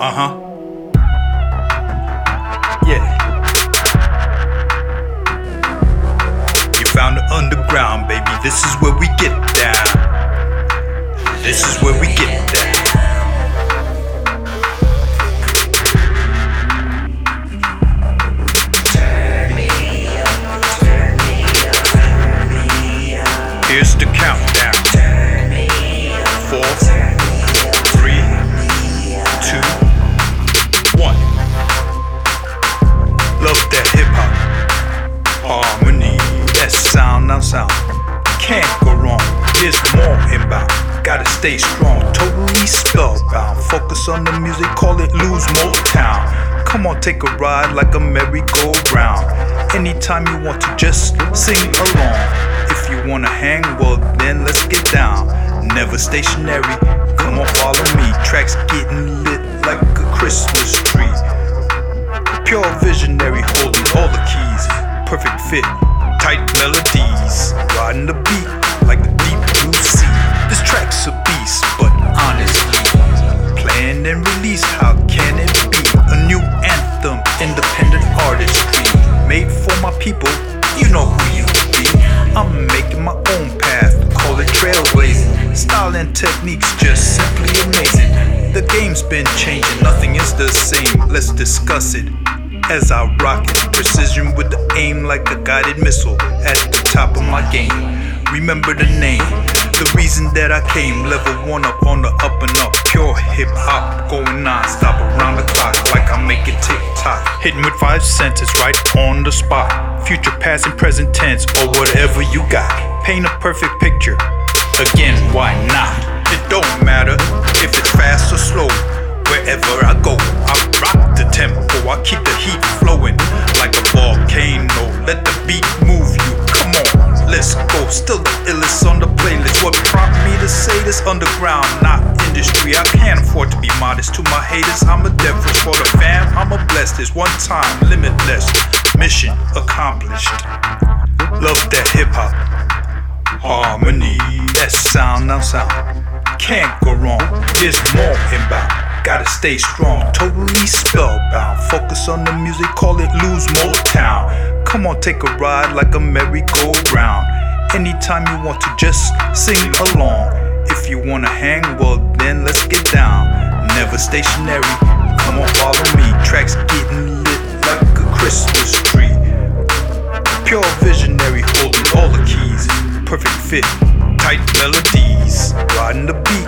Uh huh. Yeah. You found the underground, baby. This is where Sound, now sound. Can't go wrong. There's more inbound. Gotta stay strong, totally spellbound. Focus on the music, call it Lou's Motown. Come on, take a ride like a merry-go-round. Anytime you want to, just sing along. If you wanna hang, well then let's get down. Never stationary. Come on, follow me. Tracks getting lit like a Christmas tree. Pure visionary, holding all the keys. Perfect fit, tight melodies. Riding the beat like the deep blue sea. This track's a beast, but honestly, planned and released, how can it be? A new anthem, independent artistry. Made for my people, you know who you be. I'm making my own path, call it trailblazing. Style and techniques just simply amazing. The game's been changing, nothing is the same. Let's discuss it as I rock it. Precision with the aim like a guided missile at the top of my game. Remember the name, the reason that I came. Level one up on the up and up. Pure hip hop going non stop around the clock like I'm making tick tock. Hitting with five sentences right on the spot. Future, past, and present tense, or whatever you got. Paint a perfect picture. Again, why not? It don't matter if it's fast or slow. Wherever I go, I rock the tempo. I keep the Still the illest on the playlist. What prompt me to say this underground, not industry? I can't afford to be modest to my haters. I'm a devil. for the fam. I'm a blessed. This one time, limitless. Mission accomplished. Love that hip hop harmony. That sound, now sound. Can't go wrong. There's more inbound. Gotta stay strong, totally spellbound. Focus on the music, call it Lou's Motown. Come on, take a ride like a merry-go-round. Anytime you want to, just sing along. If you wanna hang, well then let's get down. Never stationary. Come on, follow me. Tracks getting lit like a Christmas tree. Pure visionary, holding all the keys. Perfect fit, tight melodies. Riding the beat